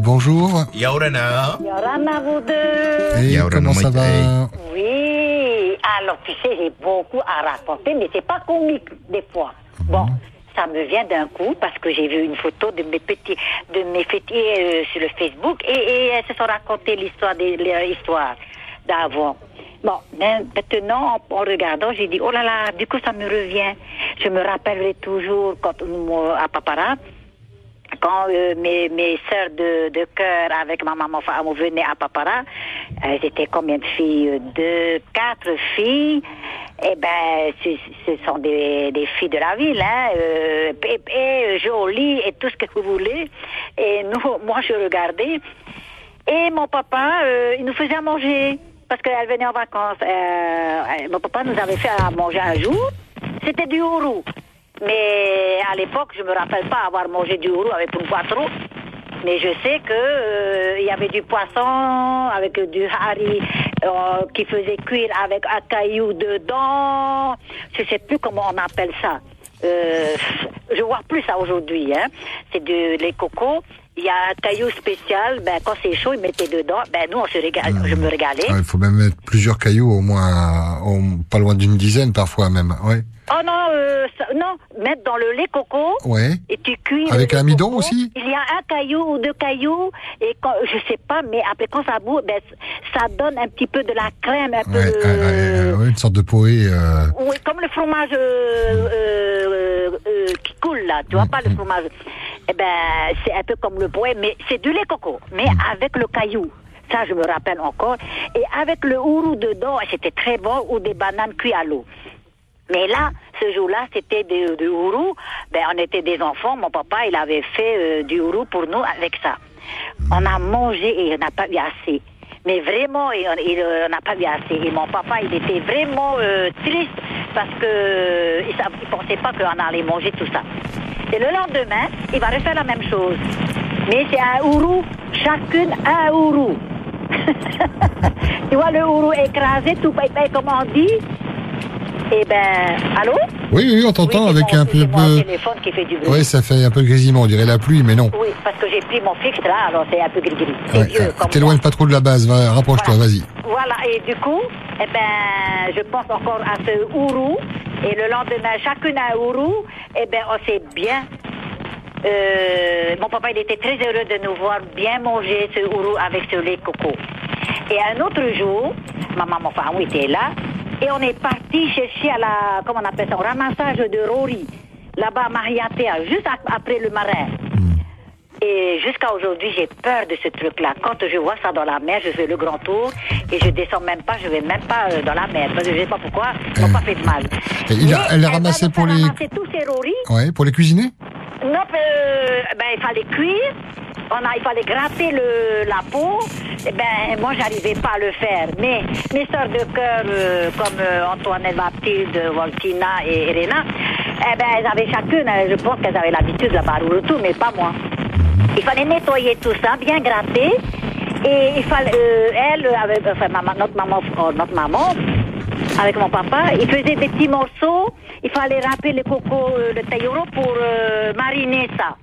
Bonjour. Yorana. Yorana, vous deux. Et Yaurana comment ça va Oui. Alors, tu sais, j'ai beaucoup à raconter, mais c'est pas comique des fois. Bon. Ça me vient d'un coup parce que j'ai vu une photo de mes petits, de mes fêtiers euh, sur le Facebook et, et elles se sont racontées l'histoire des leur histoire d'avant. Bon, mais maintenant, en, en regardant, j'ai dit, oh là là, du coup, ça me revient. Je me rappellerai toujours quand, à Papara, quand euh, mes, mes sœurs de, de cœur avec ma maman venait à Papara, elles étaient combien de filles? Euh, Deux, quatre filles. Eh ben, ce, sont des, des filles de la ville, hein, euh, épais, jolies et tout ce que vous voulez. Et nous, moi, je regardais. Et mon papa, il nous faisait à manger parce qu'elle venait en vacances. Mon papa nous avait fait à manger un jour. C'était du hourou. Mais à l'époque, je me rappelle pas avoir mangé du hourou avec un poitreau. Mais je sais que euh, y avait du poisson avec du harry euh, qui faisait cuire avec un caillou dedans. Je sais plus comment on appelle ça. Euh, je vois plus ça aujourd'hui. Hein. C'est de les cocos. Il y a un caillou spécial. Ben quand c'est chaud, ils mettaient dedans. Ben nous, on se régale. Je me régalais. Ah, Il faut même mettre plusieurs cailloux, au moins, au- pas loin d'une dizaine parfois même. Ouais. Oh non, euh, ça- non, mettre dans le lait coco. Ouais. Et tu cuis. Avec un midon aussi? Il y a un caillou ou deux cailloux et quand, je sais pas, mais après quand ça bout, ben ça donne un petit peu de la crème, un peu. Ouais, une sorte de poé. euh, Oui, comme le fromage euh, euh, euh, qui coule là, tu vois pas le fromage. Eh ben, c'est un peu comme le poêle, mais c'est du lait coco, mais avec le caillou. Ça, je me rappelle encore. Et avec le hourou dedans, c'était très bon, ou des bananes cuites à l'eau. Mais là, ce jour-là, c'était du, du hourou. Ben, on était des enfants. Mon papa, il avait fait euh, du hourou pour nous avec ça. On a mangé et on n'a pas eu assez. Mais vraiment, on n'a pas eu assez. Et mon papa, il était vraiment euh, triste parce que euh, il ne pensait pas qu'on allait manger tout ça. Et le lendemain, il va refaire la même chose. Mais c'est un hourou, chacune un hourou. tu vois le hourou écrasé, tout paye comme on dit. Eh ben, allô? Oui, oui, on t'entend Oui, avec un peu. peu... téléphone qui fait du bruit. Ouais, ça fait un peu grésillement, on dirait la pluie, mais non. Oui, parce que j'ai pris mon fixe là, alors c'est un peu gris-gris. Ouais, comme T'éloignes pas trop de la base, va, rapproche-toi, Voilà. vas-y. Voilà, et du coup, eh ben, je pense encore à ce hourou. Et le lendemain, chacune a un hourou. Eh ben, on s'est bien. euh, mon papa, il était très heureux de nous voir bien manger ce hourou avec ce lait coco. Et un autre jour, ma maman, on était là. Et on est parti chercher à la, comment on appelle ça, au ramassage de Rory. Là-bas à Mariatea, juste ap- après le marin. Et jusqu'à aujourd'hui, j'ai peur de ce truc-là. Quand je vois ça dans la mer, je fais le grand tour et je descends même pas, je vais même pas euh, dans la mer. Parce que je sais pas pourquoi, ils m'ont pas fait de mal. Et il a- elle l'a ramassé pour les- ramasser tous ces roris. Ouais, pour les cuisiner Non, euh, ben, il fallait cuire. On a, il fallait gratter le, la peau. Eh ben, moi, j'arrivais pas à le faire. Mais mes sœurs de cœur, euh, comme euh, Antoinette Mathilde, Voltina et Elena, eh ben, elles avaient chacune, euh, je pense qu'elles avaient l'habitude, la barre ou le tout, mais pas moi. Il fallait nettoyer tout ça, bien gratter. Et il fallait, euh, elle, avec, enfin, maman, notre maman, oh, notre maman, avec mon papa, il faisait des petits morceaux. Il fallait râper le coco, euh, le pour euh, mariner ça.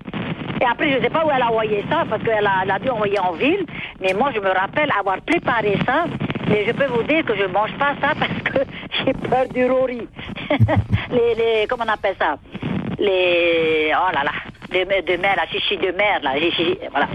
Et après, je ne sais pas où elle a envoyé ça, parce qu'elle a, elle a dû envoyer en ville. Mais moi, je me rappelle avoir préparé ça. Mais je peux vous dire que je ne mange pas ça parce que j'ai peur du rori. les, les, comment on appelle ça? Les, oh là là, de, de mer, la chichi de mer, là, voilà.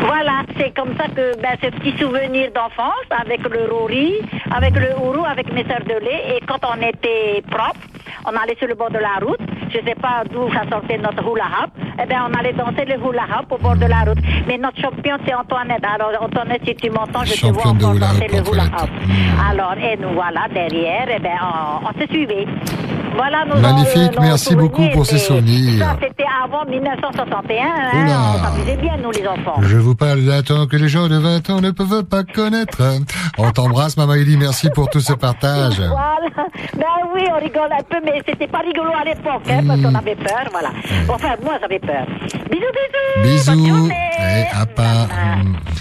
Voilà, c'est comme ça que ben, ce petit souvenir d'enfance avec le rori, avec le hourou, avec mes sœurs de lait. Et quand on était propre, on allait sur le bord de la route. Je sais pas d'où ça sortait notre hula hoop. Eh bien, on allait danser le hula hoop au bord de la route. Mais notre champion, c'est Antoinette. Alors, Antoinette, si tu m'entends, je te vois encore danser le hula hoop. Mm. Alors, et nous voilà derrière, eh ben, on, on se suivait. Voilà nos Magnifique, nos merci beaucoup pour ces souvenirs. Ça, c'était avant 1961. Hein, on s'amusait bien, nous, les enfants. Je vous parle d'un temps que les gens de 20 ans ne peuvent pas connaître. On t'embrasse, Maman Ellie, merci pour tout ce partage. Voilà. Ben oui, on rigole un peu, mais c'était pas rigolo à l'époque, hein, parce qu'on avait peur, voilà. Enfin, moi, j'avais peur. Bisous, bisous. Bonne Bisous journée. et à pas. Voilà. Mm.